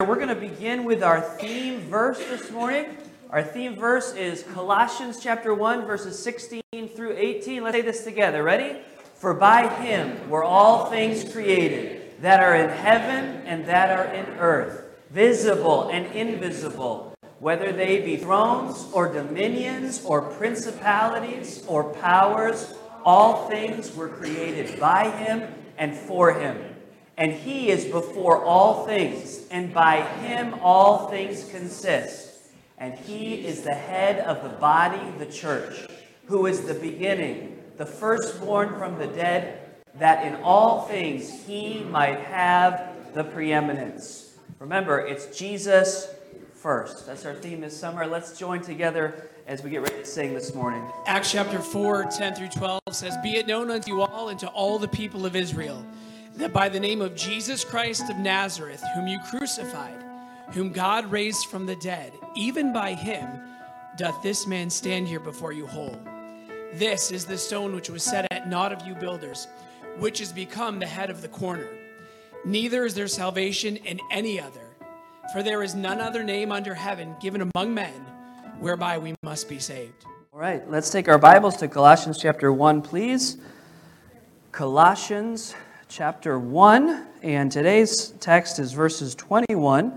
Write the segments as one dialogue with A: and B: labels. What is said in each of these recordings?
A: We're going to begin with our theme verse this morning. Our theme verse is Colossians chapter 1 verses 16 through 18. Let's say this together. Ready? For by him were all things created that are in heaven and that are in earth, visible and invisible, whether they be thrones or dominions or principalities or powers, all things were created by him and for him. And he is before all things, and by him all things consist. And he is the head of the body, the church, who is the beginning, the firstborn from the dead, that in all things he might have the preeminence. Remember, it's Jesus first. That's our theme this summer. Let's join together as we get ready to sing this morning.
B: Acts chapter 4, 10 through 12 says, Be it known unto you all and to all the people of Israel that by the name of Jesus Christ of Nazareth, whom you crucified, whom God raised from the dead, even by him doth this man stand here before you whole. This is the stone which was set at naught of you builders, which has become the head of the corner. Neither is there salvation in any other, for there is none other name under heaven given among men whereby we must be saved.
A: All right, let's take our Bibles to Colossians chapter 1, please. Colossians chapter 1, and today's text is verses 21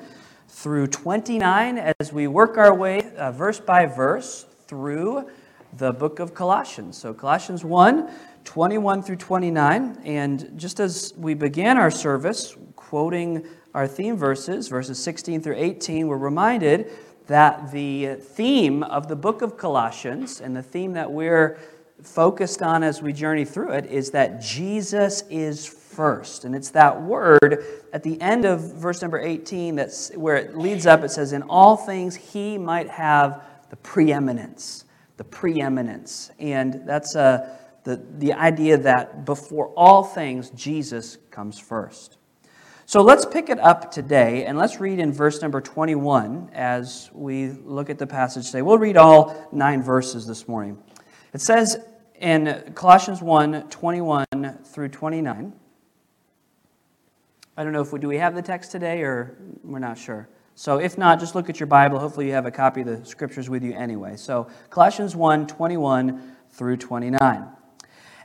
A: through 29 as we work our way uh, verse by verse through the book of Colossians. So, Colossians 1, 21 through 29. And just as we began our service quoting our theme verses, verses 16 through 18, we're reminded that the theme of the book of Colossians and the theme that we're focused on as we journey through it is that Jesus is first. And it's that word at the end of verse number 18 that's where it leads up. It says, In all things he might have the preeminence. The preeminence. And that's uh, the, the idea that before all things, Jesus comes first. So let's pick it up today and let's read in verse number 21 as we look at the passage today. We'll read all nine verses this morning. It says in Colossians 1 21 through 29. I don't know if we do we have the text today or we're not sure. So if not, just look at your Bible. Hopefully you have a copy of the scriptures with you anyway. So Colossians 1 21 through 29.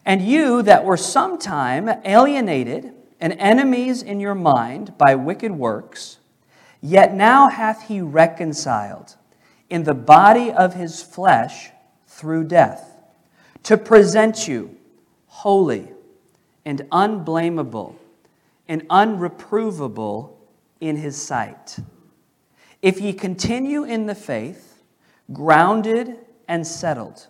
A: And you that were sometime alienated and enemies in your mind by wicked works, yet now hath he reconciled in the body of his flesh through death, to present you holy and unblameable and unreprovable in his sight. If ye continue in the faith, grounded and settled,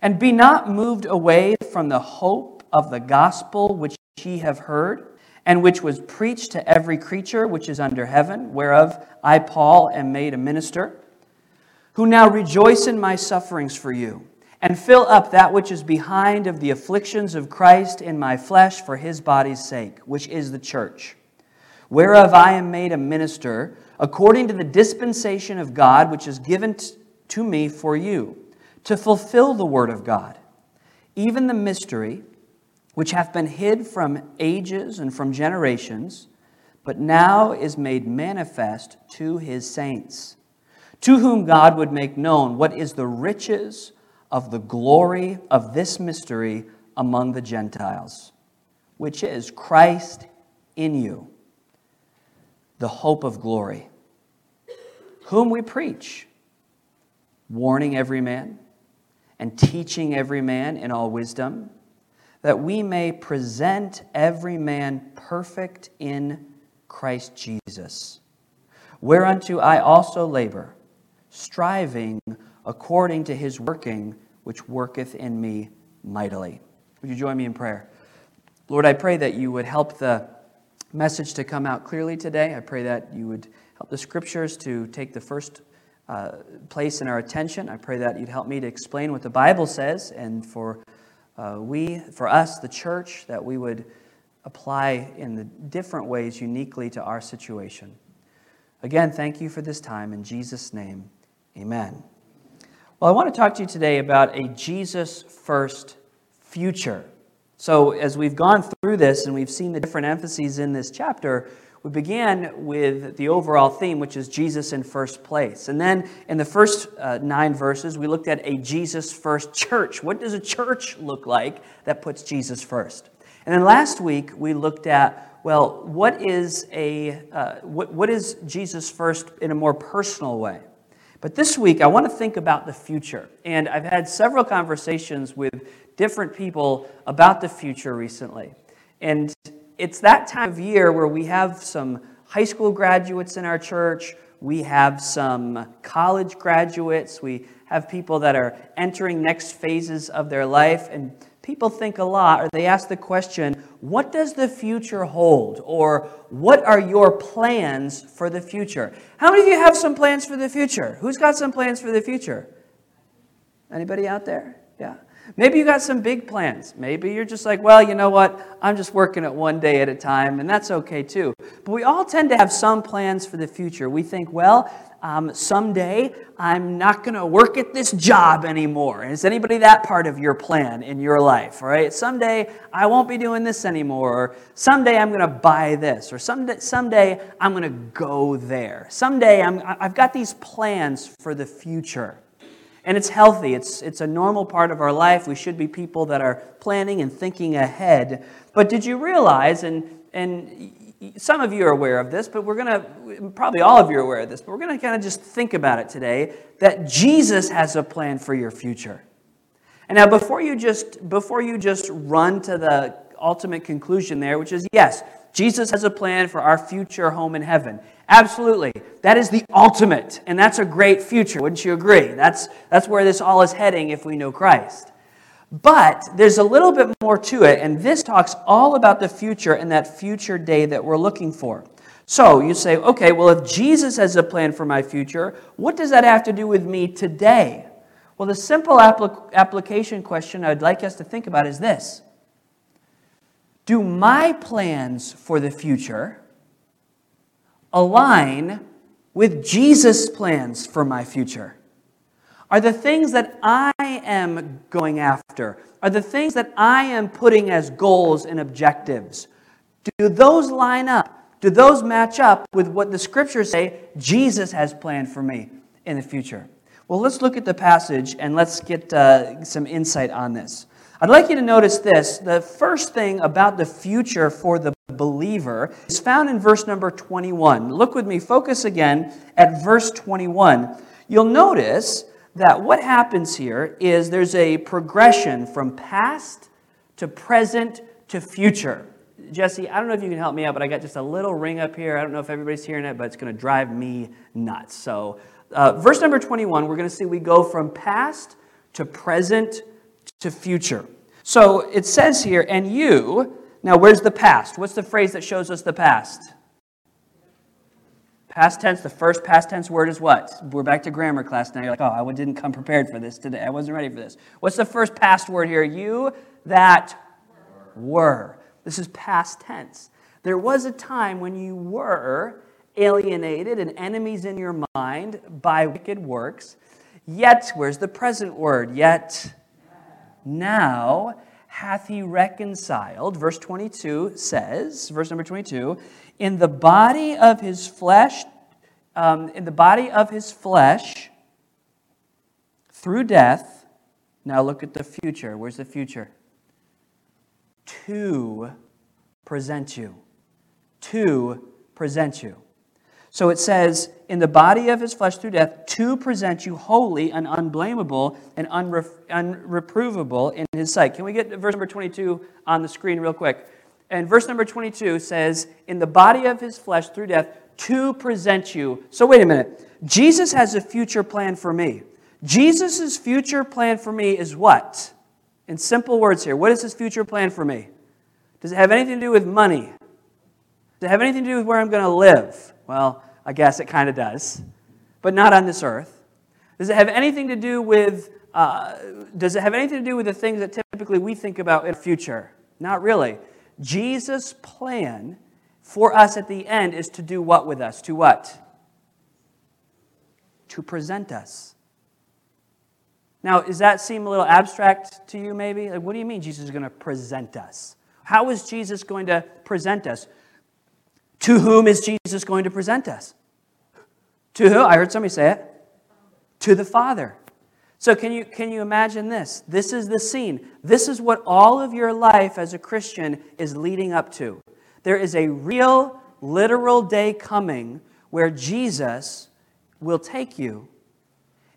A: and be not moved away from the hope of the gospel which ye have heard, and which was preached to every creature which is under heaven, whereof I, Paul, am made a minister, who now rejoice in my sufferings for you and fill up that which is behind of the afflictions of Christ in my flesh for his body's sake, which is the church, whereof I am made a minister according to the dispensation of God which is given to me for you, to fulfill the word of God, even the mystery which hath been hid from ages and from generations, but now is made manifest to his saints, to whom God would make known what is the riches of the glory of this mystery among the Gentiles, which is Christ in you, the hope of glory, whom we preach, warning every man and teaching every man in all wisdom, that we may present every man perfect in Christ Jesus. Whereunto I also labor, striving according to his working which worketh in me mightily. Would you join me in prayer? Lord, I pray that you would help the message to come out clearly today. I pray that you would help the scriptures to take the first uh, place in our attention. I pray that you'd help me to explain what the Bible says, and for uh, we, for us, the church, that we would apply in the different ways uniquely to our situation. Again, thank you for this time. In Jesus' name, amen. Well, I want to talk to you today about a Jesus first future. So, as we've gone through this and we've seen the different emphases in this chapter, we began with the overall theme, which is Jesus in first place. And then in the first uh, nine verses, we looked at a Jesus first church. What does a church look like that puts Jesus first? And then last week, we looked at, well, what is, a, uh, what, what is Jesus first in a more personal way? But this week, I want to think about the future. And I've had several conversations with different people about the future recently. And it's that time of year where we have some high school graduates in our church, we have some college graduates, we have people that are entering next phases of their life, and people think a lot, or they ask the question, What does the future hold? Or what are your plans for the future? How many of you have some plans for the future? Who's got some plans for the future? Anybody out there? Yeah. Maybe you got some big plans. Maybe you're just like, well, you know what? I'm just working it one day at a time, and that's okay too. But we all tend to have some plans for the future. We think, well, um, someday I'm not going to work at this job anymore. Is anybody that part of your plan in your life, right? Someday I won't be doing this anymore. Or someday I'm going to buy this. Or someday, someday I'm going to go there. Someday I'm, I've got these plans for the future. And it's healthy, it's, it's a normal part of our life. We should be people that are planning and thinking ahead. But did you realize, and, and some of you are aware of this, but we're going to, probably all of you are aware of this, but we're going to kind of just think about it today that Jesus has a plan for your future. And now, before you just, before you just run to the ultimate conclusion there, which is yes, Jesus has a plan for our future home in heaven. Absolutely. That is the ultimate, and that's a great future. Wouldn't you agree? That's, that's where this all is heading if we know Christ. But there's a little bit more to it, and this talks all about the future and that future day that we're looking for. So you say, okay, well, if Jesus has a plan for my future, what does that have to do with me today? Well, the simple applic- application question I'd like us to think about is this Do my plans for the future align with Jesus' plans for my future? Are the things that I am going after, are the things that I am putting as goals and objectives, do those line up? Do those match up with what the scriptures say Jesus has planned for me in the future? Well, let's look at the passage and let's get uh, some insight on this. I'd like you to notice this. The first thing about the future for the believer is found in verse number 21. Look with me, focus again at verse 21. You'll notice that what happens here is there's a progression from past to present to future. Jesse, I don't know if you can help me out, but I got just a little ring up here. I don't know if everybody's hearing it, but it's going to drive me nuts. So, uh, verse number 21, we're going to see we go from past to present to future. So it says here, and you, now where's the past? What's the phrase that shows us the past? Past tense, the first past tense word is what? We're back to grammar class now. You're like, oh, I didn't come prepared for this today. I wasn't ready for this. What's the first past word here? You that were. This is past tense. There was a time when you were alienated and enemies in your mind by wicked works. Yet, where's the present word? Yet now hath he reconciled. Verse 22 says, verse number 22, in the body of his flesh, um, in the body of his flesh, through death. Now look at the future. Where's the future? To present you. To present you. So it says, in the body of his flesh through death, to present you holy and unblameable and unre- unreprovable in his sight. Can we get verse number 22 on the screen real quick? And verse number 22 says, in the body of his flesh through death, to present you. So wait a minute. Jesus has a future plan for me. Jesus' future plan for me is what? In simple words here, what is his future plan for me? Does it have anything to do with money? Does it have anything to do with where I'm going to live? Well, I guess it kind of does, but not on this earth. Does it have anything to do with, uh, does it have anything to do with the things that typically we think about in the future? Not really. Jesus' plan for us at the end is to do what with us? To what? To present us. Now, does that seem a little abstract to you, maybe? Like, what do you mean Jesus is going to present us? How is Jesus going to present us? To whom is Jesus going to present us? To who? I heard somebody say it. To the Father. So, can you, can you imagine this? This is the scene. This is what all of your life as a Christian is leading up to. There is a real, literal day coming where Jesus will take you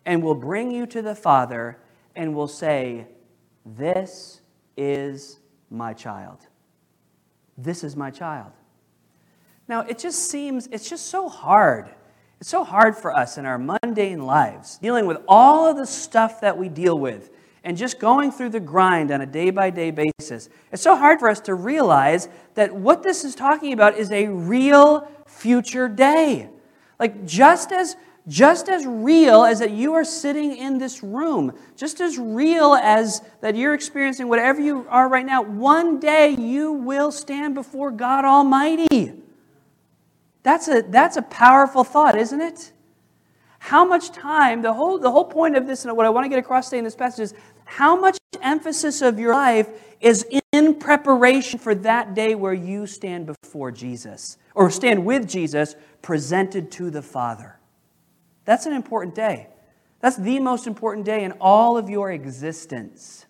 A: and will bring you to the Father and will say, This is my child. This is my child. Now, it just seems, it's just so hard. It's so hard for us in our mundane lives, dealing with all of the stuff that we deal with and just going through the grind on a day by day basis. It's so hard for us to realize that what this is talking about is a real future day. Like, just as just as real as that you are sitting in this room, just as real as that you're experiencing whatever you are right now, one day you will stand before God Almighty. That's a, that's a powerful thought, isn't it? How much time, the whole, the whole point of this, and what I want to get across today in this passage is how much emphasis of your life is in preparation for that day where you stand before Jesus or stand with Jesus presented to the Father. That's an important day. That's the most important day in all of your existence.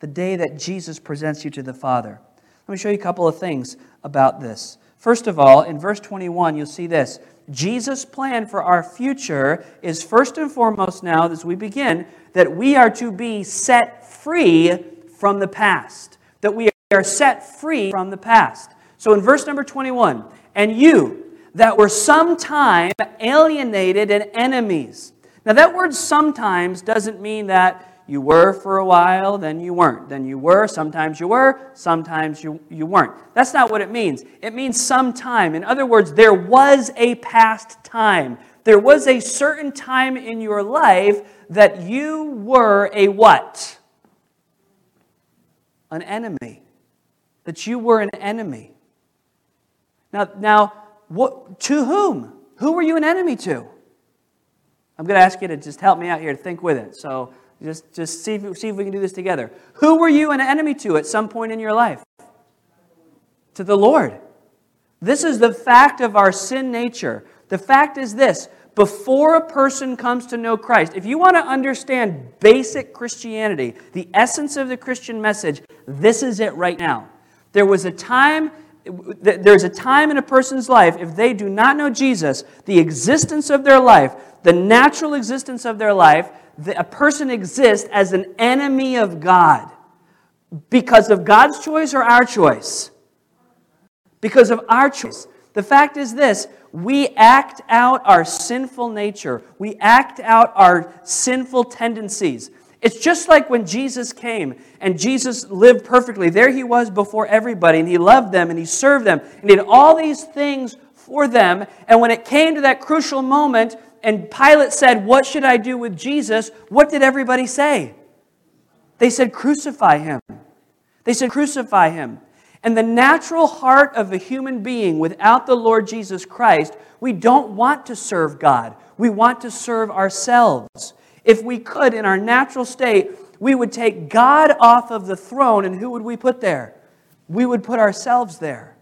A: The day that Jesus presents you to the Father. Let me show you a couple of things about this. First of all, in verse 21, you'll see this. Jesus' plan for our future is first and foremost now, as we begin, that we are to be set free from the past. That we are set free from the past. So in verse number 21, and you that were sometime alienated and enemies. Now, that word sometimes doesn't mean that you were for a while, then you weren't. Then you were, sometimes you were, sometimes you, you weren't. That's not what it means. It means some time. In other words, there was a past time. There was a certain time in your life that you were a what? An enemy. That you were an enemy. Now, now what, to whom? Who were you an enemy to? I'm going to ask you to just help me out here to think with it. So, just, just see, if, see if we can do this together. Who were you an enemy to at some point in your life? To the Lord. This is the fact of our sin nature. The fact is this before a person comes to know Christ, if you want to understand basic Christianity, the essence of the Christian message, this is it right now. There was a time there's a time in a person's life, if they do not know Jesus, the existence of their life, the natural existence of their life, a person exists as an enemy of God because of God's choice or our choice? Because of our choice. The fact is this we act out our sinful nature, we act out our sinful tendencies. It's just like when Jesus came and Jesus lived perfectly. There he was before everybody, and he loved them and he served them and did all these things for them. And when it came to that crucial moment and Pilate said, What should I do with Jesus? What did everybody say? They said, Crucify him. They said, Crucify him. And the natural heart of a human being without the Lord Jesus Christ, we don't want to serve God. We want to serve ourselves. If we could, in our natural state, we would take God off of the throne, and who would we put there? We would put ourselves there.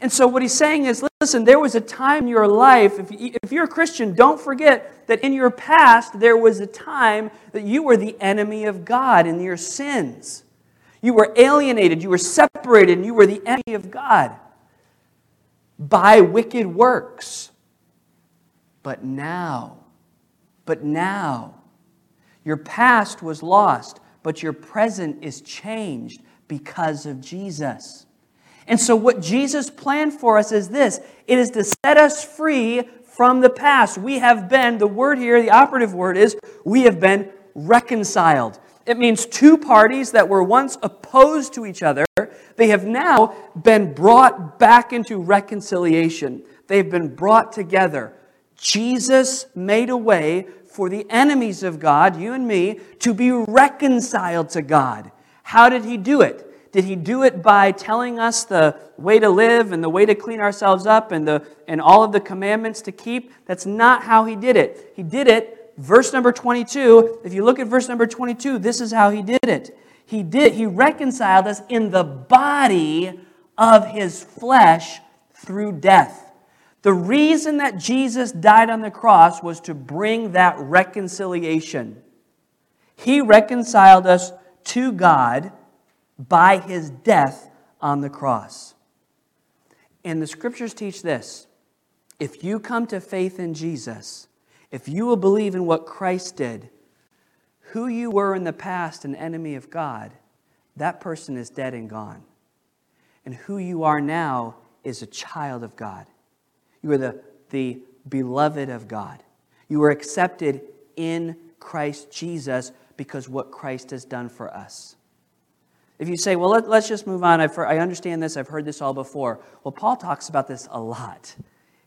A: And so, what he's saying is listen, there was a time in your life, if, you're a Christian, don't forget that in your past, there was a time that you were the enemy of God in your sins. You were alienated, you were separated, and you were the enemy of God by wicked works. But now, but now, your past was lost, but your present is changed because of Jesus. And so, what Jesus planned for us is this it is to set us free from the past. We have been, the word here, the operative word is, we have been reconciled. It means two parties that were once opposed to each other, they have now been brought back into reconciliation. They've been brought together. Jesus made a way for the enemies of God, you and me, to be reconciled to God. How did he do it? Did he do it by telling us the way to live and the way to clean ourselves up and, the, and all of the commandments to keep? That's not how he did it. He did it, verse number 22. If you look at verse number 22, this is how he did it. He did, he reconciled us in the body of his flesh through death. The reason that Jesus died on the cross was to bring that reconciliation. He reconciled us to God by his death on the cross. And the scriptures teach this if you come to faith in Jesus, if you will believe in what Christ did, who you were in the past, an enemy of God, that person is dead and gone. And who you are now is a child of God. You are the, the beloved of God. You are accepted in Christ Jesus because what Christ has done for us. If you say, well, let, us just move on, I've, I understand this, I've heard this all before. Well, Paul talks about this a lot.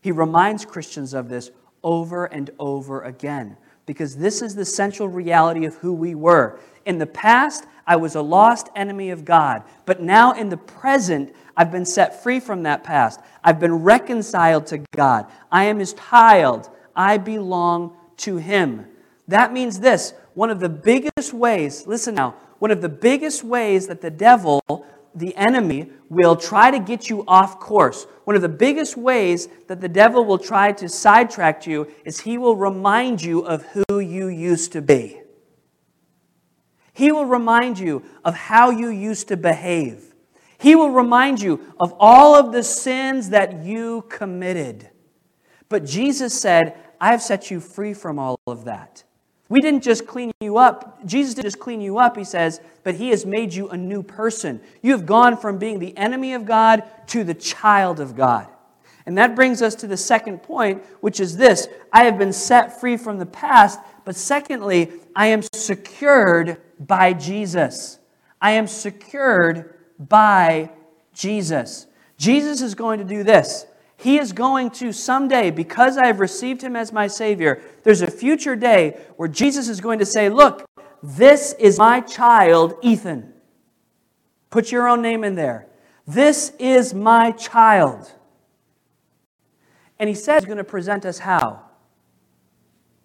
A: He reminds Christians of this over and over again because this is the central reality of who we were. In the past, I was a lost enemy of God, but now in the present, I've been set free from that past. I've been reconciled to God. I am his child. I belong to him. That means this one of the biggest ways, listen now, one of the biggest ways that the devil, the enemy, will try to get you off course, one of the biggest ways that the devil will try to sidetrack you is he will remind you of who you used to be. He will remind you of how you used to behave. He will remind you of all of the sins that you committed. But Jesus said, I have set you free from all of that. We didn't just clean you up. Jesus didn't just clean you up, he says, but he has made you a new person. You have gone from being the enemy of God to the child of God. And that brings us to the second point, which is this I have been set free from the past, but secondly, I am secured by Jesus. I am secured by Jesus. Jesus is going to do this. He is going to someday, because I have received him as my Savior, there's a future day where Jesus is going to say, Look, this is my child, Ethan. Put your own name in there. This is my child. And he says he's going to present us how?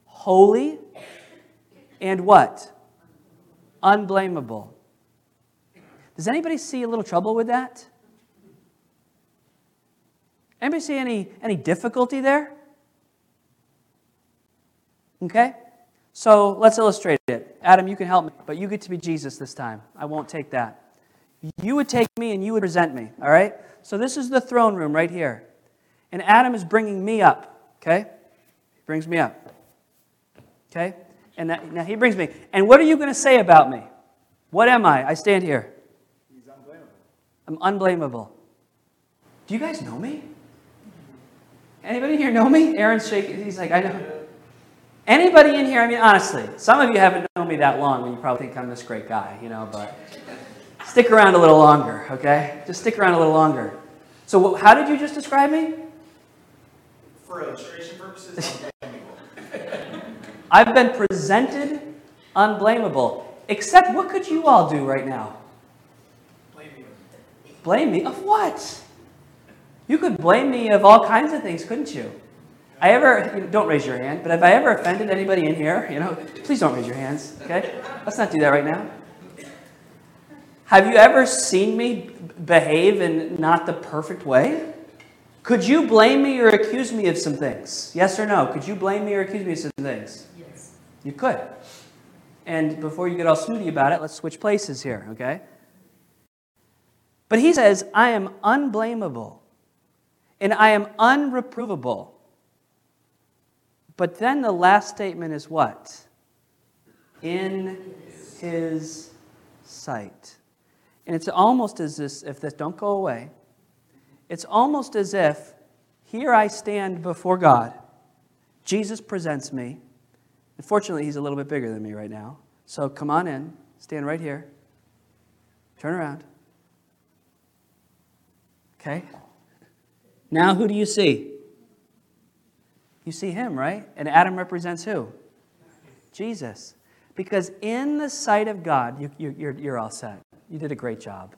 A: Holy and what? Unblameable. Does anybody see a little trouble with that? Anybody see any, any difficulty there? Okay? So let's illustrate it. Adam, you can help me, but you get to be Jesus this time. I won't take that. You would take me and you would present me, all right? So this is the throne room right here. And Adam is bringing me up, okay? He brings me up. Okay? And that, now he brings me. And what are you going to say about me? What am I? I stand here. He's unblameable. I'm unblameable. Do you guys know me? Anybody here know me? Aaron's shaking. He's like, I know. Anybody in here? I mean, honestly, some of you haven't known me that long, and you probably think I'm this great guy, you know, but stick around a little longer, okay? Just stick around a little longer. So, how did you just describe me?
C: For illustration purposes,
A: I've been presented unblameable. Except, what could you all do right now?
C: blame you.
A: Blame me? Of what? You could blame me of all kinds of things, couldn't you? I ever, you know, don't raise your hand, but have I ever offended anybody in here? You know, please don't raise your hands, okay? Let's not do that right now. Have you ever seen me behave in not the perfect way? Could you blame me or accuse me of some things? Yes or no? Could you blame me or accuse me of some things? You could. And before you get all snooty about it, let's switch places here, okay? But he says, I am unblameable and I am unreprovable. But then the last statement is what? In his sight. And it's almost as if this don't go away, it's almost as if here I stand before God. Jesus presents me. Unfortunately, he's a little bit bigger than me right now. So come on in, stand right here. Turn around. Okay? Now, who do you see? You see him, right? And Adam represents who? Jesus. Because in the sight of God, you, you, you're, you're all set. You did a great job.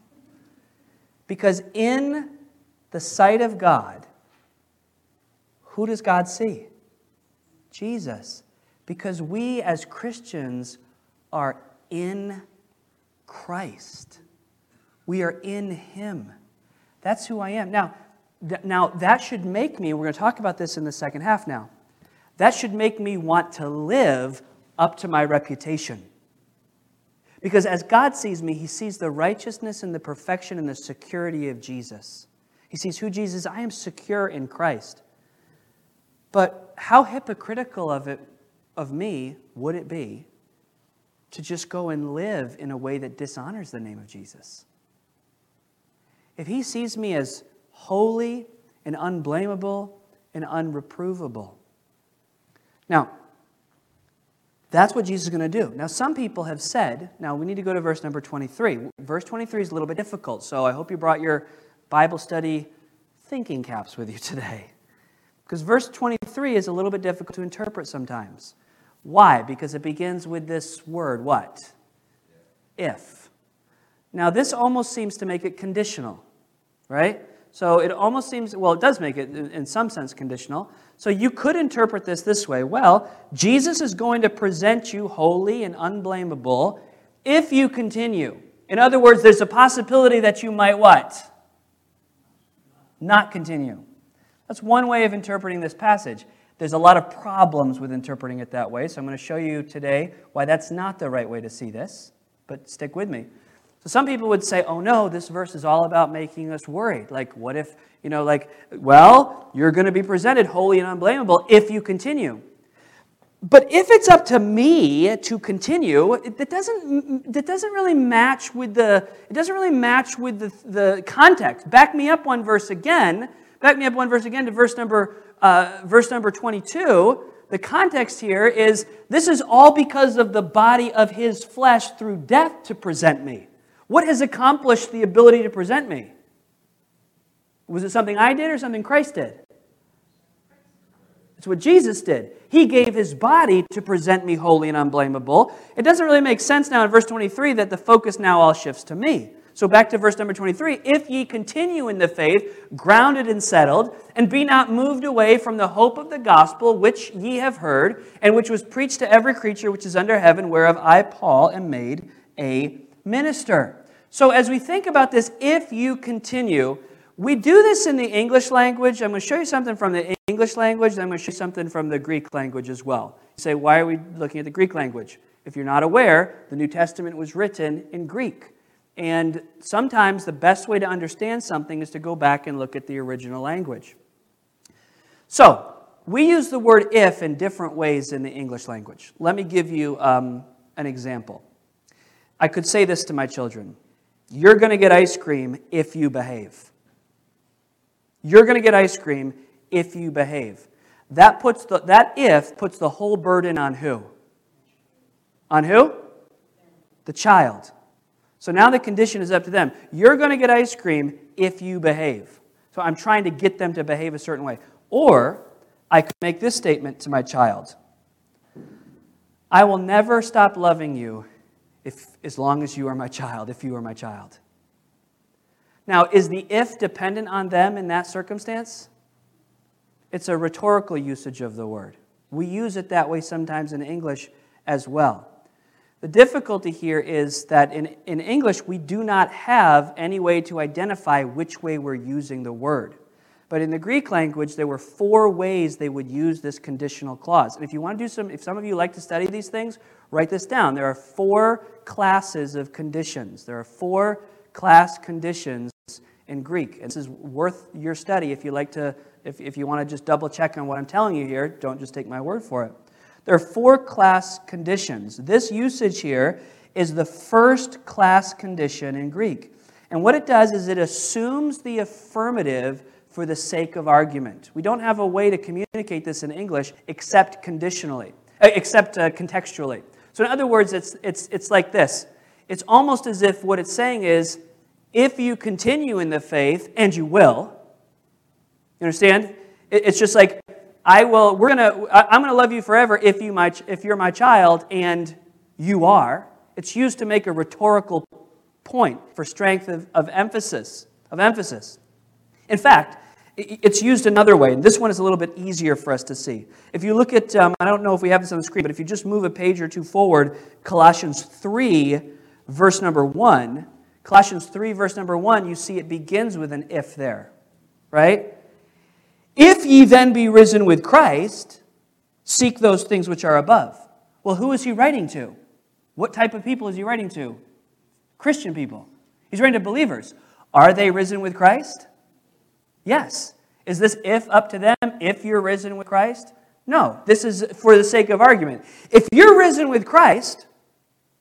A: Because in the sight of God, who does God see? Jesus. Because we as Christians are in Christ. We are in Him. That's who I am. Now, Th- Now, that should make me, we're going to talk about this in the second half now, that should make me want to live up to my reputation. Because as God sees me, He sees the righteousness and the perfection and the security of Jesus. He sees who Jesus is. I am secure in Christ. But how hypocritical of it of me would it be to just go and live in a way that dishonors the name of Jesus? If he sees me as holy and unblameable and unreprovable. Now, that's what Jesus is going to do. Now, some people have said, now we need to go to verse number 23. Verse 23 is a little bit difficult, so I hope you brought your Bible study thinking caps with you today. Because verse 23 is a little bit difficult to interpret sometimes. Why? Because it begins with this word, what? If. Now, this almost seems to make it conditional, right? So it almost seems, well, it does make it in some sense conditional. So you could interpret this this way well, Jesus is going to present you holy and unblameable if you continue. In other words, there's a possibility that you might what? Not continue. That's one way of interpreting this passage. There's a lot of problems with interpreting it that way, so I'm going to show you today why that's not the right way to see this, but stick with me. So some people would say, oh no, this verse is all about making us worried. Like, what if, you know, like, well, you're going to be presented holy and unblameable if you continue. But if it's up to me to continue, it doesn't, it doesn't really match with the, it doesn't really match with the, the context. Back me up one verse again. Back me up one verse again to verse number, uh, verse number 22. The context here is this is all because of the body of his flesh through death to present me. What has accomplished the ability to present me? Was it something I did or something Christ did? It's what Jesus did. He gave his body to present me holy and unblameable. It doesn't really make sense now in verse 23 that the focus now all shifts to me. So back to verse number 23 if ye continue in the faith, grounded and settled, and be not moved away from the hope of the gospel which ye have heard, and which was preached to every creature which is under heaven, whereof I, Paul, am made a minister. So as we think about this, if you continue, we do this in the English language. I'm going to show you something from the English language, then I'm going to show you something from the Greek language as well. You say, why are we looking at the Greek language? If you're not aware, the New Testament was written in Greek. And sometimes the best way to understand something is to go back and look at the original language. So, we use the word if in different ways in the English language. Let me give you um, an example. I could say this to my children You're going to get ice cream if you behave. You're going to get ice cream if you behave. That, puts the, that if puts the whole burden on who? On who? The child. So now the condition is up to them. You're going to get ice cream if you behave. So I'm trying to get them to behave a certain way. Or I could make this statement to my child I will never stop loving you if, as long as you are my child, if you are my child. Now, is the if dependent on them in that circumstance? It's a rhetorical usage of the word. We use it that way sometimes in English as well. The difficulty here is that in, in English, we do not have any way to identify which way we're using the word. But in the Greek language, there were four ways they would use this conditional clause. And if you want to do some, if some of you like to study these things, write this down. There are four classes of conditions. There are four class conditions in Greek. And this is worth your study if you like to, if, if you want to just double check on what I'm telling you here, don't just take my word for it. There are four class conditions. This usage here is the first class condition in Greek. And what it does is it assumes the affirmative for the sake of argument. We don't have a way to communicate this in English except conditionally, uh, except uh, contextually. So in other words, it's, it's, it's like this. It's almost as if what it's saying is, if you continue in the faith, and you will, you understand? It's just like, I will, we're gonna, I'm gonna love you forever if, you my, if you're my child, and you are. It's used to make a rhetorical point for strength of, of emphasis, of emphasis. In fact, it's used another way, and this one is a little bit easier for us to see. If you look at, um, I don't know if we have this on the screen, but if you just move a page or two forward, Colossians 3, verse number 1, Colossians 3, verse number 1, you see it begins with an if there. right? If ye then be risen with Christ, seek those things which are above. Well, who is he writing to? What type of people is he writing to? Christian people. He's writing to believers. Are they risen with Christ? Yes. Is this if up to them if you're risen with Christ? No. This is for the sake of argument. If you're risen with Christ,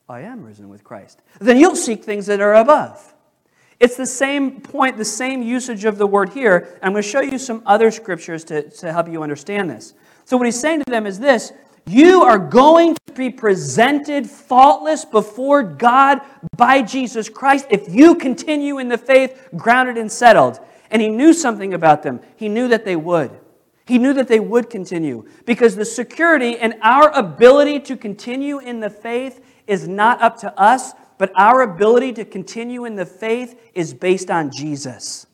A: I am risen with Christ, then you'll seek things that are above. It's the same point, the same usage of the word here. I'm going to show you some other scriptures to, to help you understand this. So, what he's saying to them is this you are going to be presented faultless before God by Jesus Christ if you continue in the faith, grounded and settled. And he knew something about them. He knew that they would. He knew that they would continue because the security and our ability to continue in the faith is not up to us, but our ability to continue in the faith is based on Jesus.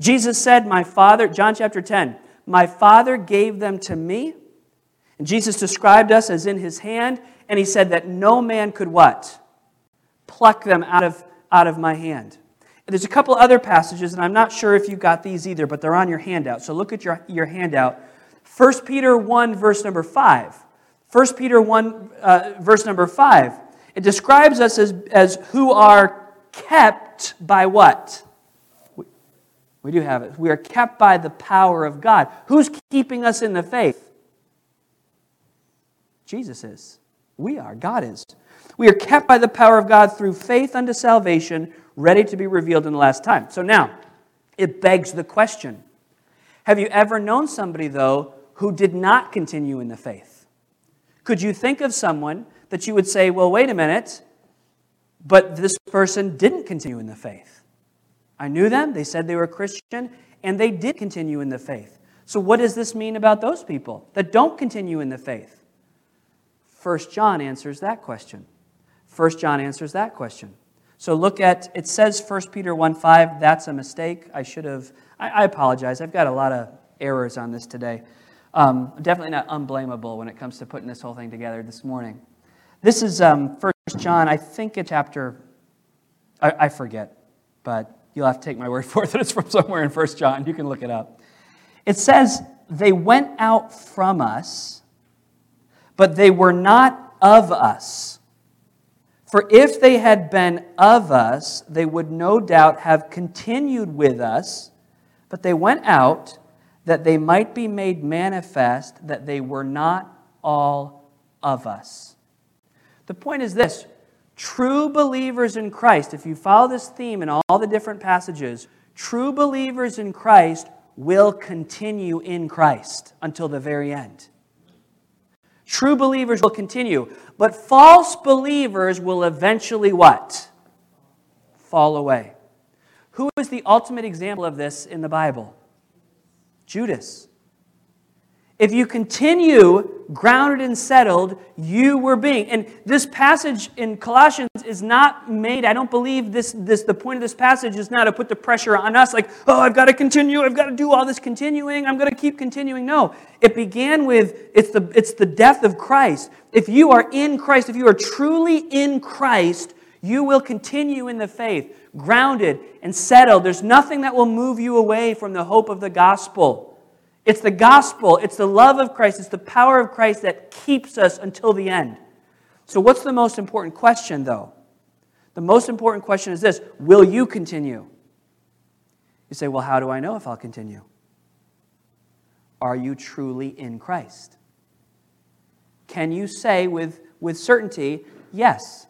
A: Jesus said, My Father, John chapter 10, my Father gave them to me and Jesus described us as in his hand, and he said that no man could what? Pluck them out of, out of my hand. And there's a couple other passages, and I'm not sure if you got these either, but they're on your handout. So look at your, your handout. 1 Peter 1, verse number 5. 1 Peter 1, uh, verse number 5. It describes us as, as who are kept by what? We, we do have it. We are kept by the power of God. Who's keeping us in the faith? Jesus is. We are. God is. We are kept by the power of God through faith unto salvation, ready to be revealed in the last time. So now, it begs the question Have you ever known somebody, though, who did not continue in the faith? Could you think of someone that you would say, well, wait a minute, but this person didn't continue in the faith? I knew them, they said they were Christian, and they did continue in the faith. So, what does this mean about those people that don't continue in the faith? 1 John answers that question. 1 John answers that question. So look at, it says 1 Peter 1 5. That's a mistake. I should have, I, I apologize. I've got a lot of errors on this today. Um, definitely not unblameable when it comes to putting this whole thing together this morning. This is um, 1 John, I think a chapter, I, I forget, but you'll have to take my word for it that it's from somewhere in 1 John. You can look it up. It says, They went out from us but they were not of us. For if they had been of us, they would no doubt have continued with us, but they went out that they might be made manifest that they were not all of us. The point is this true believers in Christ, if you follow this theme in all the different passages, true believers in Christ will continue in Christ until the very end. True believers will continue, but false believers will eventually what? Fall away. Who is the ultimate example of this in the Bible? Judas. If you continue grounded and settled, you were being. And this passage in Colossians is not made, I don't believe this, this the point of this passage is not to put the pressure on us like, oh, I've got to continue, I've got to do all this continuing, I'm going to keep continuing. No. It began with it's the it's the death of Christ. If you are in Christ, if you are truly in Christ, you will continue in the faith, grounded and settled. There's nothing that will move you away from the hope of the gospel. It's the gospel, it's the love of Christ, it's the power of Christ that keeps us until the end. So, what's the most important question, though? The most important question is this Will you continue? You say, Well, how do I know if I'll continue? Are you truly in Christ? Can you say with, with certainty, Yes,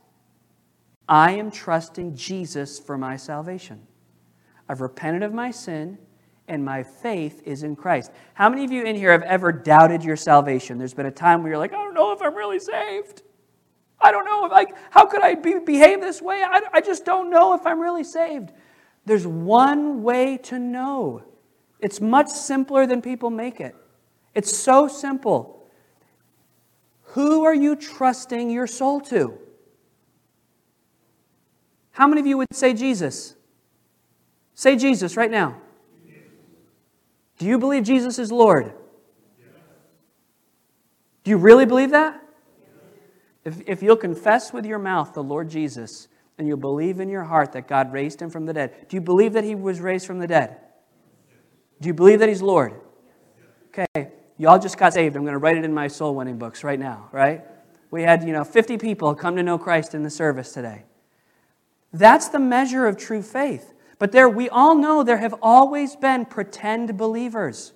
A: I am trusting Jesus for my salvation? I've repented of my sin and my faith is in Christ. How many of you in here have ever doubted your salvation? There's been a time where you're like, I don't know if I'm really saved. I don't know if I, how could I be, behave this way? I, I just don't know if I'm really saved. There's one way to know. It's much simpler than people make it. It's so simple. Who are you trusting your soul to? How many of you would say Jesus? Say Jesus right now. Do you believe Jesus is Lord? Do you really believe that? If, if you'll confess with your mouth the Lord Jesus and you'll believe in your heart that God raised him from the dead, do you believe that he was raised from the dead? Do you believe that He's Lord? Okay, y'all just got saved. I'm going to write it in my soul winning books right now, right? We had, you know, 50 people come to know Christ in the service today. That's the measure of true faith. But there, we all know there have always been pretend believers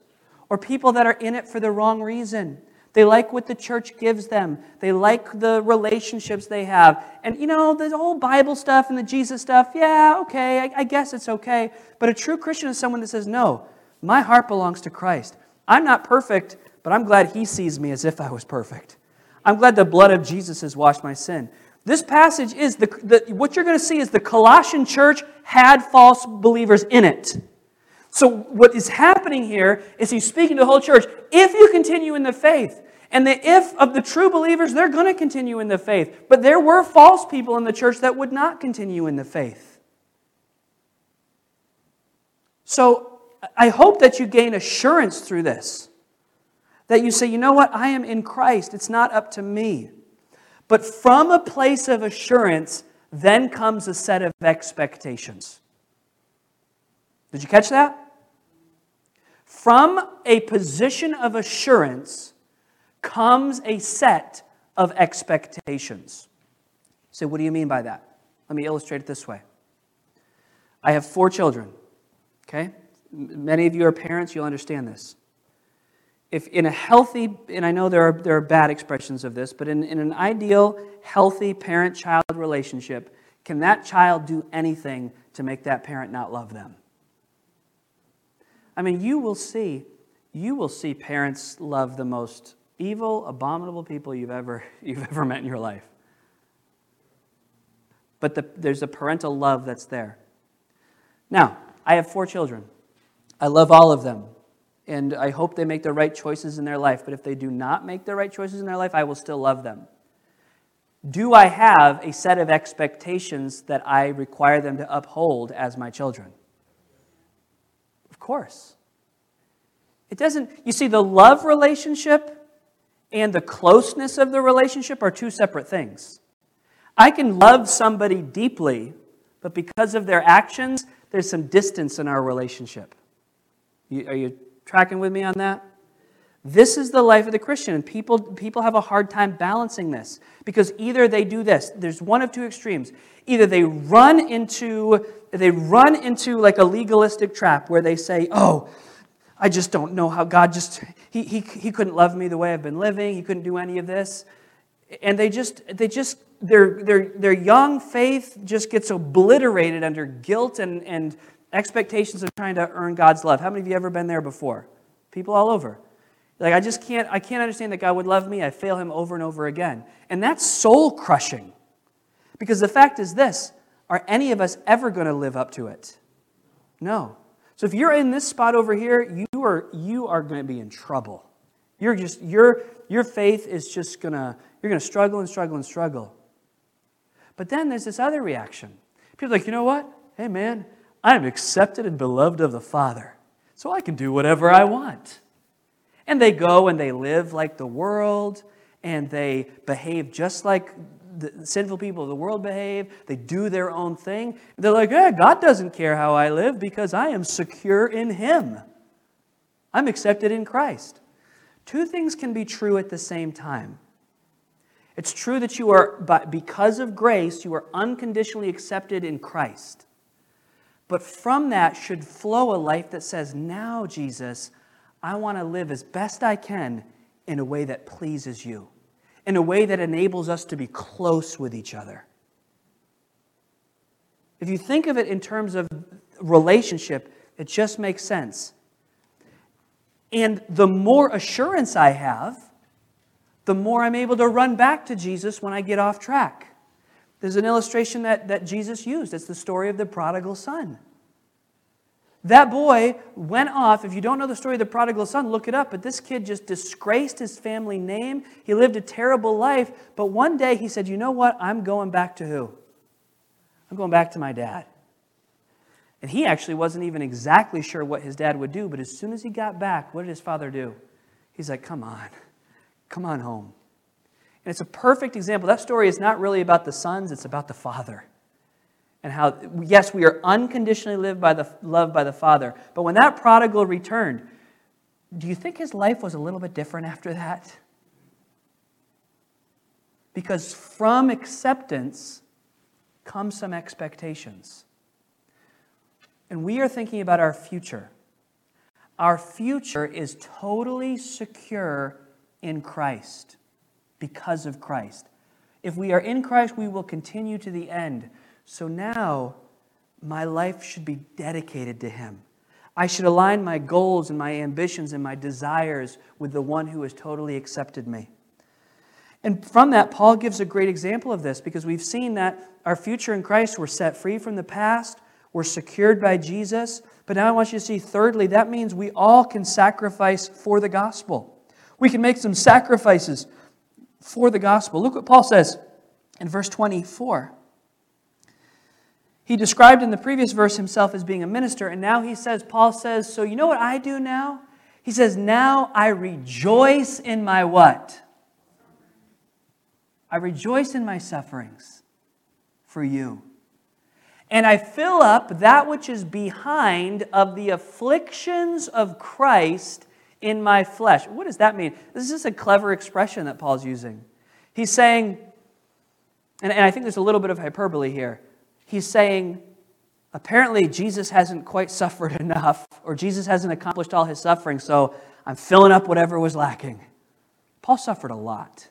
A: or people that are in it for the wrong reason. They like what the church gives them. They like the relationships they have. And, you know, the whole Bible stuff and the Jesus stuff, yeah, okay, I, I guess it's okay. But a true Christian is someone that says, no, my heart belongs to Christ. I'm not perfect, but I'm glad He sees me as if I was perfect. I'm glad the blood of Jesus has washed my sin. This passage is the, the what you're going to see is the Colossian church had false believers in it. So, what is happening here is he's speaking to the whole church. If you continue in the faith, and the if of the true believers, they're going to continue in the faith. But there were false people in the church that would not continue in the faith. So, I hope that you gain assurance through this. That you say, you know what? I am in Christ. It's not up to me. But from a place of assurance, then comes a set of expectations. Did you catch that? From a position of assurance comes a set of expectations. So, what do you mean by that? Let me illustrate it this way. I have four children, okay? Many of you are parents, you'll understand this. If in a healthy, and I know there are, there are bad expressions of this, but in, in an ideal, healthy parent child relationship, can that child do anything to make that parent not love them? I mean, you will see, you will see parents love the most evil, abominable people you've ever, you've ever met in your life. But the, there's a parental love that's there. Now, I have four children. I love all of them. And I hope they make the right choices in their life. But if they do not make the right choices in their life, I will still love them. Do I have a set of expectations that I require them to uphold as my children? Of course. It doesn't, you see, the love relationship and the closeness of the relationship are two separate things. I can love somebody deeply, but because of their actions, there's some distance in our relationship. You, are you tracking with me on that? This is the life of the Christian, and people, people have a hard time balancing this because either they do this. There's one of two extremes. Either they run into they run into like a legalistic trap where they say, "Oh, I just don't know how God just he, he, he couldn't love me the way I've been living. He couldn't do any of this." And they just they just their their their young faith just gets obliterated under guilt and and expectations of trying to earn God's love. How many of you ever been there before? People all over. Like, I just can't, I can't understand that God would love me. I fail him over and over again. And that's soul crushing. Because the fact is this are any of us ever going to live up to it? No. So if you're in this spot over here, you are, you are going to be in trouble. You're just, your, your faith is just going to, you're going to struggle and struggle and struggle. But then there's this other reaction. People are like, you know what? Hey, man, I'm accepted and beloved of the Father, so I can do whatever I want. And they go and they live like the world, and they behave just like the sinful people of the world behave. They do their own thing. They're like, yeah, God doesn't care how I live because I am secure in Him. I'm accepted in Christ. Two things can be true at the same time. It's true that you are, but because of grace, you are unconditionally accepted in Christ. But from that should flow a life that says, Now, Jesus, I want to live as best I can in a way that pleases you, in a way that enables us to be close with each other. If you think of it in terms of relationship, it just makes sense. And the more assurance I have, the more I'm able to run back to Jesus when I get off track. There's an illustration that, that Jesus used. It's the story of the prodigal son. That boy went off. If you don't know the story of the prodigal son, look it up. But this kid just disgraced his family name. He lived a terrible life. But one day he said, You know what? I'm going back to who? I'm going back to my dad. And he actually wasn't even exactly sure what his dad would do. But as soon as he got back, what did his father do? He's like, Come on, come on home. And it's a perfect example. That story is not really about the sons, it's about the father. and how, yes, we are unconditionally lived by the, loved by the Father. But when that prodigal returned, do you think his life was a little bit different after that? Because from acceptance comes some expectations. And we are thinking about our future. Our future is totally secure in Christ because of Christ. If we are in Christ, we will continue to the end. So now, my life should be dedicated to Him. I should align my goals and my ambitions and my desires with the one who has totally accepted me. And from that, Paul gives a great example of this because we've seen that our future in Christ, we're set free from the past, we're secured by Jesus. But now I want you to see, thirdly, that means we all can sacrifice for the gospel. We can make some sacrifices for the gospel. Look what Paul says in verse 24. He described in the previous verse himself as being a minister, and now he says, Paul says, So you know what I do now? He says, Now I rejoice in my what? I rejoice in my sufferings for you. And I fill up that which is behind of the afflictions of Christ in my flesh. What does that mean? This is a clever expression that Paul's using. He's saying, and, and I think there's a little bit of hyperbole here. He's saying, apparently Jesus hasn't quite suffered enough, or Jesus hasn't accomplished all his suffering, so I'm filling up whatever was lacking. Paul suffered a lot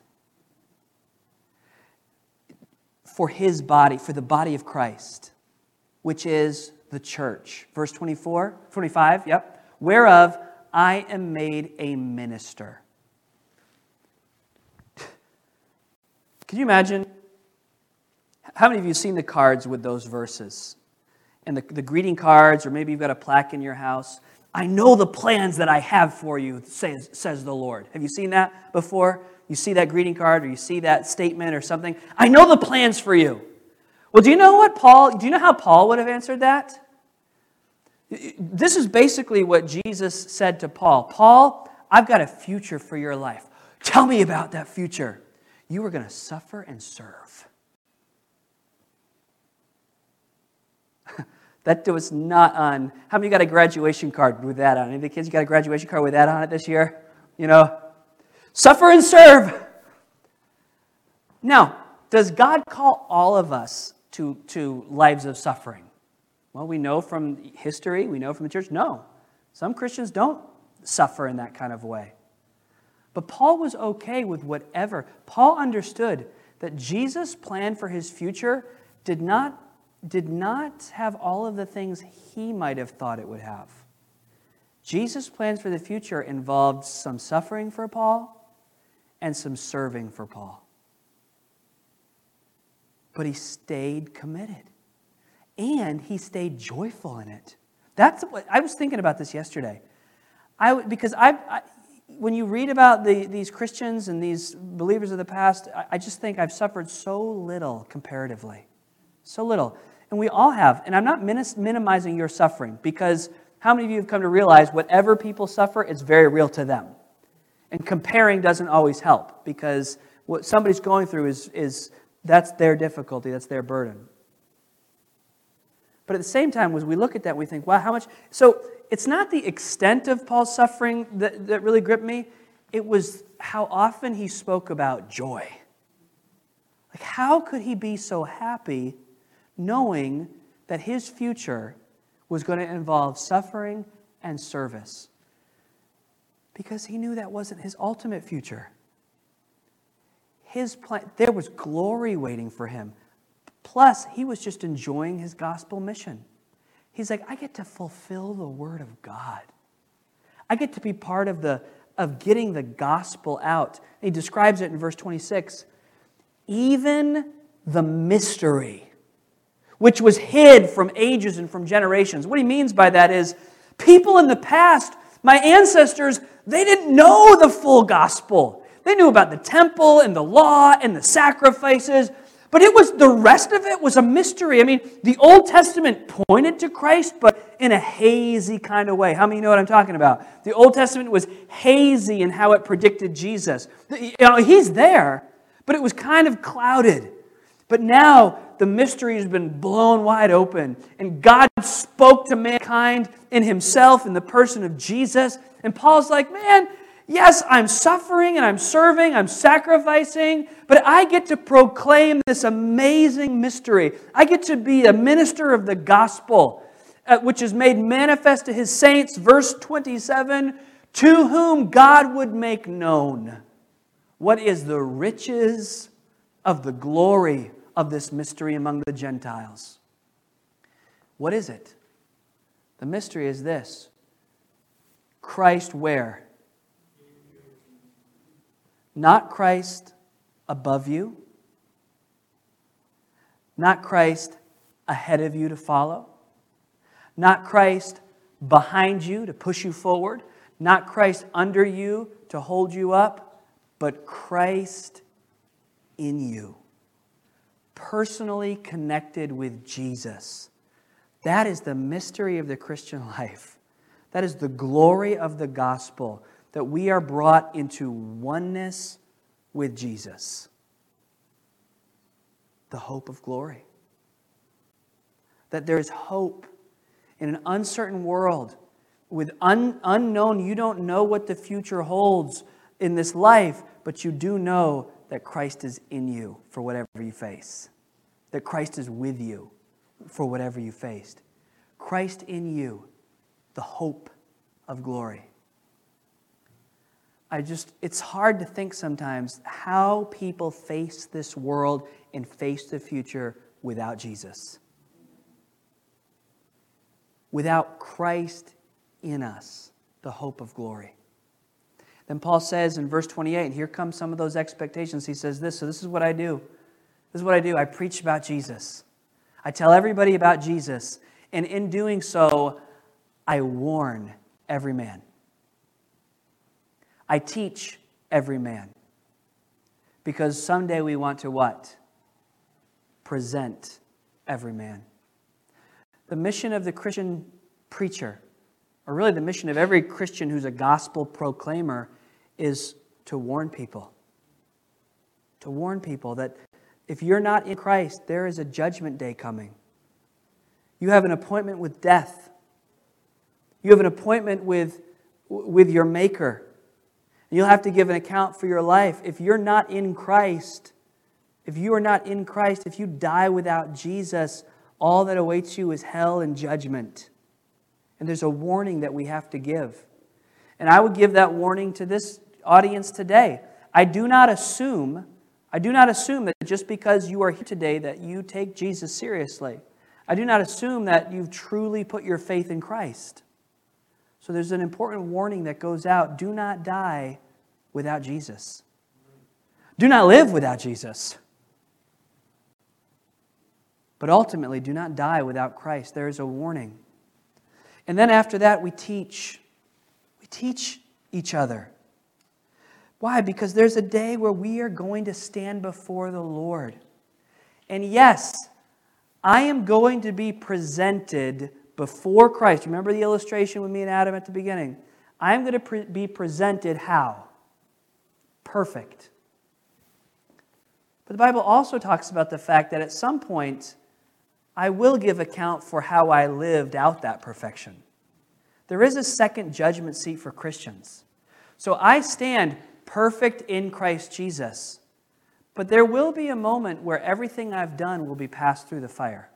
A: for his body, for the body of Christ, which is the church. Verse 24, 25, yep. Whereof I am made a minister. Can you imagine? How many of you have seen the cards with those verses? And the, the greeting cards, or maybe you've got a plaque in your house. I know the plans that I have for you, says, says the Lord. Have you seen that before? You see that greeting card or you see that statement or something? I know the plans for you. Well, do you know what Paul, do you know how Paul would have answered that? This is basically what Jesus said to Paul Paul, I've got a future for your life. Tell me about that future. You are going to suffer and serve. that was not on. How many got a graduation card with that on? Any of the kids, you got a graduation card with that on it this year? You know? Suffer and serve. Now, does God call all of us to, to lives of suffering? Well, we know from history, we know from the church, no. Some Christians don't suffer in that kind of way. But Paul was okay with whatever. Paul understood that Jesus' plan for his future did not, did not have all of the things he might have thought it would have. Jesus' plans for the future involved some suffering for Paul and some serving for Paul. But he stayed committed and he stayed joyful in it. That's what I was thinking about this yesterday. I, because I, I when you read about the, these Christians and these believers of the past, I, I just think I've suffered so little comparatively. So little. And we all have. And I'm not minimizing your suffering because how many of you have come to realize whatever people suffer, it's very real to them? And comparing doesn't always help because what somebody's going through is, is that's their difficulty, that's their burden. But at the same time, as we look at that, we think, wow, how much. So it's not the extent of Paul's suffering that, that really gripped me, it was how often he spoke about joy. Like, how could he be so happy knowing that his future was going to involve suffering and service? Because he knew that wasn't his ultimate future. His plan, there was glory waiting for him. Plus, he was just enjoying his gospel mission. He's like, I get to fulfill the word of God. I get to be part of the of getting the gospel out. He describes it in verse 26. Even the mystery, which was hid from ages and from generations. What he means by that is people in the past, my ancestors, they didn't know the full gospel. They knew about the temple and the law and the sacrifices, but it was the rest of it was a mystery. I mean, the Old Testament pointed to Christ, but in a hazy kind of way. How many know what I'm talking about? The Old Testament was hazy in how it predicted Jesus. You know, he's there, but it was kind of clouded. But now the mystery has been blown wide open. And God spoke to mankind in himself in the person of Jesus. And Paul's like, man, yes, I'm suffering and I'm serving, I'm sacrificing, but I get to proclaim this amazing mystery. I get to be a minister of the gospel, uh, which is made manifest to his saints. Verse 27 to whom God would make known what is the riches of the glory of this mystery among the Gentiles. What is it? The mystery is this Christ where? Not Christ above you, not Christ ahead of you to follow, not Christ behind you to push you forward, not Christ under you to hold you up, but Christ in you. Personally connected with Jesus. That is the mystery of the Christian life. That is the glory of the gospel that we are brought into oneness with Jesus. The hope of glory. That there is hope in an uncertain world with un, unknown, you don't know what the future holds in this life, but you do know that Christ is in you for whatever you face, that Christ is with you for whatever you faced. Christ in you, the hope of glory. I just, it's hard to think sometimes how people face this world and face the future without Jesus. Without Christ in us the hope of glory. Then Paul says in verse 28, and here come some of those expectations. He says this, so this is what I do. This is what I do. I preach about Jesus. I tell everybody about Jesus. And in doing so, I warn every man. I teach every man. Because someday we want to what? Present every man. The mission of the Christian preacher or really the mission of every Christian who's a gospel proclaimer, is to warn people. To warn people that if you're not in Christ, there is a judgment day coming. You have an appointment with death. You have an appointment with, with your Maker. You'll have to give an account for your life. If you're not in Christ, if you are not in Christ, if you die without Jesus, all that awaits you is hell and judgment. And there's a warning that we have to give. And I would give that warning to this audience today. I do not assume, I do not assume that just because you are here today that you take Jesus seriously. I do not assume that you've truly put your faith in Christ. So there's an important warning that goes out. Do not die without Jesus. Do not live without Jesus. But ultimately, do not die without Christ. There is a warning. And then after that, we teach. We teach each other. Why? Because there's a day where we are going to stand before the Lord. And yes, I am going to be presented before Christ. Remember the illustration with me and Adam at the beginning? I am going to pre- be presented how? Perfect. But the Bible also talks about the fact that at some point, I will give account for how I lived out that perfection. There is a second judgment seat for Christians. So I stand perfect in Christ Jesus. But there will be a moment where everything I've done will be passed through the fire.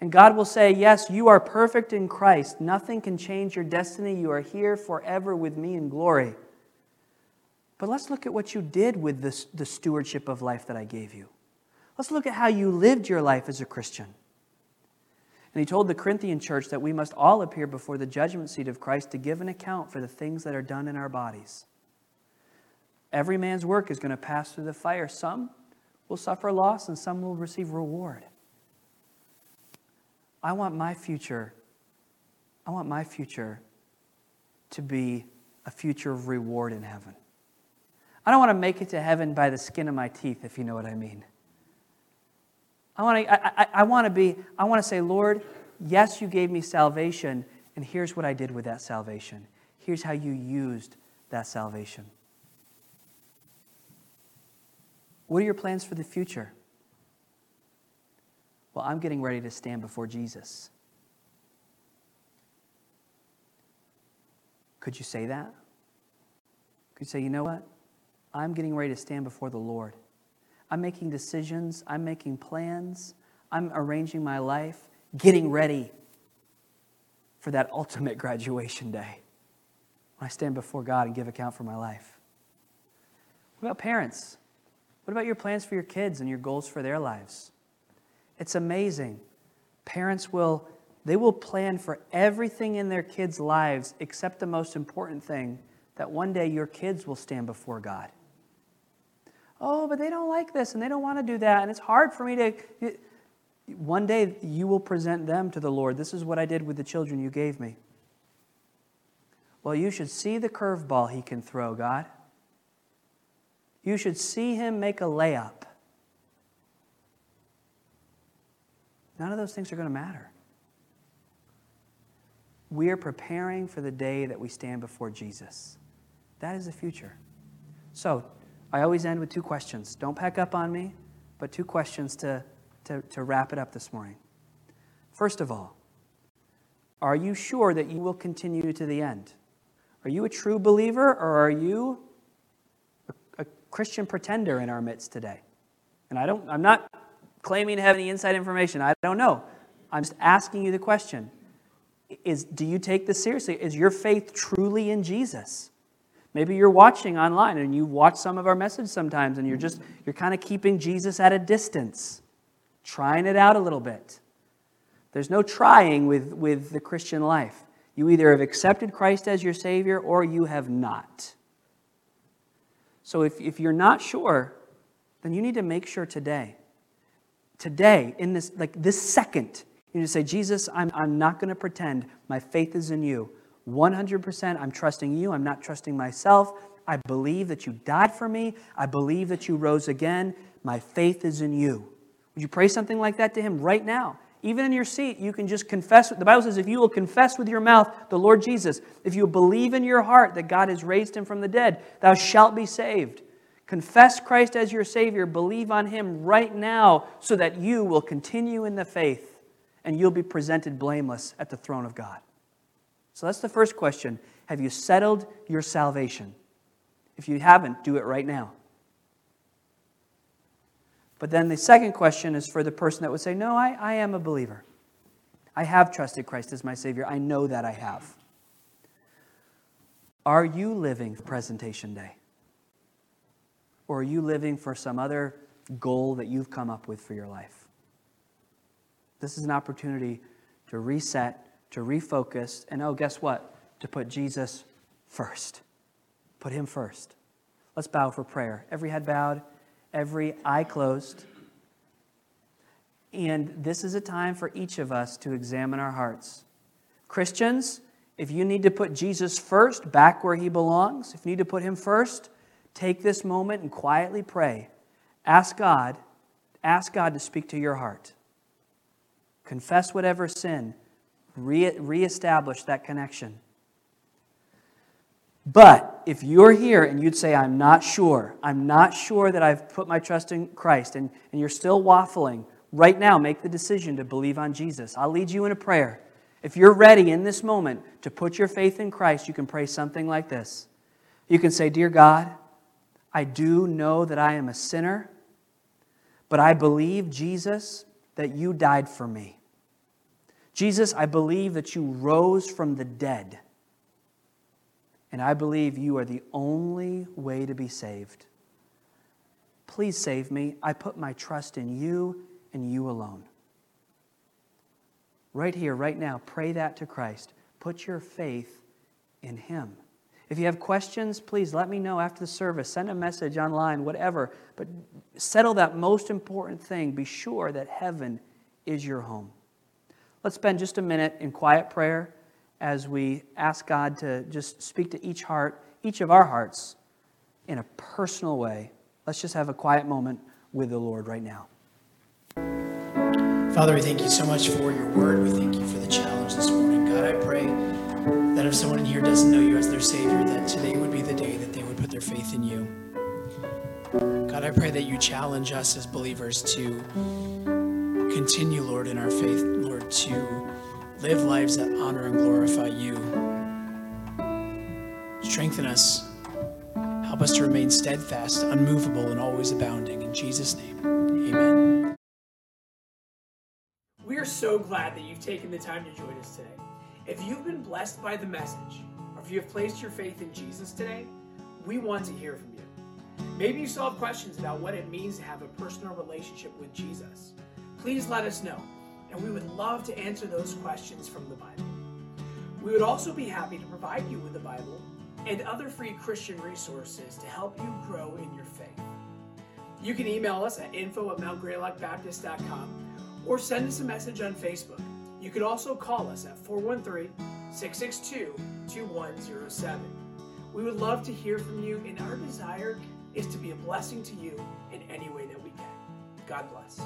A: And God will say, Yes, you are perfect in Christ. Nothing can change your destiny. You are here forever with me in glory. But let's look at what you did with this, the stewardship of life that I gave you. Let's look at how you lived your life as a Christian. And he told the Corinthian church that we must all appear before the judgment seat of Christ to give an account for the things that are done in our bodies. Every man's work is going to pass through the fire. Some will suffer loss and some will receive reward. I want my future, I want my future to be a future of reward in heaven. I don't want to make it to heaven by the skin of my teeth, if you know what I mean. I want to, I, I, want to be, I want to say, Lord, yes, you gave me salvation, and here's what I did with that salvation. Here's how you used that salvation. What are your plans for the future? Well, I'm getting ready to stand before Jesus. Could you say that? Could you say, you know what? I'm getting ready to stand before the Lord. I'm making decisions, I'm making plans, I'm arranging my life, getting ready for that ultimate graduation day when I stand before God and give account for my life. What about parents? What about your plans for your kids and your goals for their lives? It's amazing. Parents will they will plan for everything in their kids' lives except the most important thing that one day your kids will stand before God. Oh, but they don't like this and they don't want to do that and it's hard for me to one day you will present them to the Lord. This is what I did with the children you gave me. Well, you should see the curveball he can throw, God. You should see him make a layup. None of those things are going to matter. We are preparing for the day that we stand before Jesus. That is the future. So, I always end with two questions. Don't pack up on me, but two questions to to, to wrap it up this morning. First of all, are you sure that you will continue to the end? Are you a true believer or are you a, a Christian pretender in our midst today? And I don't, I'm not claiming to have any inside information. I don't know. I'm just asking you the question. Is, do you take this seriously? Is your faith truly in Jesus? Maybe you're watching online and you watch some of our message sometimes and you're just, you're kind of keeping Jesus at a distance trying it out a little bit. There's no trying with, with the Christian life. You either have accepted Christ as your Savior or you have not. So if, if you're not sure, then you need to make sure today. Today, in this, like this second, you need to say, Jesus, I'm, I'm not going to pretend my faith is in you. 100% I'm trusting you. I'm not trusting myself. I believe that you died for me. I believe that you rose again. My faith is in you. Would you pray something like that to Him right now? Even in your seat, you can just confess. The Bible says if you will confess with your mouth the Lord Jesus, if you believe in your heart that God has raised him from the dead, thou shalt be saved. Confess Christ as your Savior, believe on Him right now so that you will continue in the faith and you'll be presented blameless at the throne of God. So that's the first question. Have you settled your salvation? If you haven't, do it right now. But then the second question is for the person that would say, No, I, I am a believer. I have trusted Christ as my Savior. I know that I have. Are you living presentation day? Or are you living for some other goal that you've come up with for your life? This is an opportunity to reset, to refocus, and oh, guess what? To put Jesus first. Put Him first. Let's bow for prayer. Every head bowed every eye closed. And this is a time for each of us to examine our hearts. Christians, if you need to put Jesus first, back where he belongs, if you need to put him first, take this moment and quietly pray. Ask God, ask God to speak to your heart. Confess whatever sin, re- reestablish that connection. But if you're here and you'd say, I'm not sure, I'm not sure that I've put my trust in Christ, and, and you're still waffling, right now make the decision to believe on Jesus. I'll lead you in a prayer. If you're ready in this moment to put your faith in Christ, you can pray something like this. You can say, Dear God, I do know that I am a sinner, but I believe, Jesus, that you died for me. Jesus, I believe that you rose from the dead. And I believe you are the only way to be saved. Please save me. I put my trust in you and you alone. Right here, right now, pray that to Christ. Put your faith in Him. If you have questions, please let me know after the service. Send a message online, whatever. But settle that most important thing. Be sure that heaven is your home. Let's spend just a minute in quiet prayer as we ask God to just speak to each heart, each of our hearts, in a personal way. Let's just have a quiet moment with the Lord right now.
B: Father, we thank you so much for your word. We thank you for the challenge this morning. God, I pray if someone in here doesn't know you as their Savior, that today would be the day that they would put their faith in you. God, I pray that you challenge us as believers to continue, Lord, in our faith, Lord, to live lives that honor and glorify you. Strengthen us. Help us to remain steadfast, unmovable, and always abounding. In Jesus' name, amen. We are so glad that you've taken the time to join us today. If you've been blessed by the message, or if you have placed your faith in Jesus today, we want to hear from you. Maybe you still have questions about what it means to have a personal relationship with Jesus. Please let us know, and we would love to answer those questions from the Bible. We would also be happy to provide you with the Bible and other free Christian resources to help you grow in your faith. You can email us at info at mountgreylockbaptist.com or send us a message on Facebook. You could also call us at 413 662 2107. We would love to hear from you, and our desire is to be a blessing to you in any way that we can. God bless.